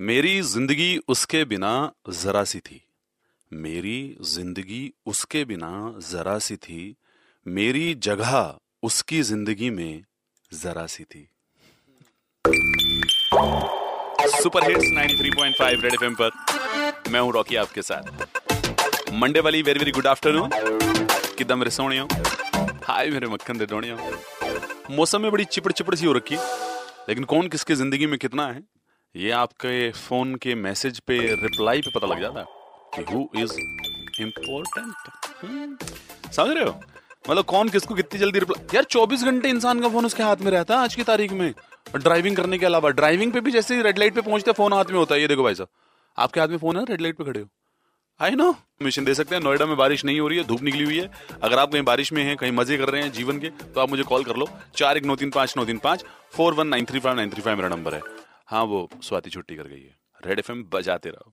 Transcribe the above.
मेरी ज़िंदगी उसके बिना जरा सी थी। मेरी ज़िंदगी उसके बिना जरा सी थी। मेरी जगह उसकी ज़िंदगी में जरा सी थी। सुपर हिट्स 93.5 रेड एफएम पर मैं हूँ रॉकी आपके साथ। मंडे वाली वेरी वेरी गुड आफ्टरनून। किदा मेरे सोने हाय मेरे मक्खन दे मौसम में बड़ी चिपड़ चिपड़ सी हो रखी। लेकिन कौन किसके ज़िंदगी में कितना है? ये आपके फ़ोन के मैसेज पे रिप्लाई पे पता लग जाता है कि हु इज़ इम्पोर्टेंट समझ रहे हो? मतलब कौन किसको कितनी जल्दी रिप्लाई यार 24 घंटे इंसान का फ़ोन उसके हाथ में रहता है आज की तारीख में। ड्राइविंग करने के अलावा ड्राइविंग पे भी जैसे ही रेड लाइट पे पहुँचते फ़ोन हाथ में होता है। ये देखो भाई साहब, आपके हाथ में फ़ोन है रेड लाइट पे खड़े हो। आई नो मिशन दे सकते हैं। नोएडा में बारिश नहीं हो रही है, धूप निकली हुई है। अगर आप कहीं बारिश में हैं, कहीं मज़े कर रहे हैं जीवन के तो आप मुझे कॉल कर लो। चार एक नौ तीन पाँच, नौ तीन पाँच four one nine three five nine three five मेरा नंबर है। हाँ वो स्वाति छुट्टी कर गई है। रेड एफएम बजाते रहो।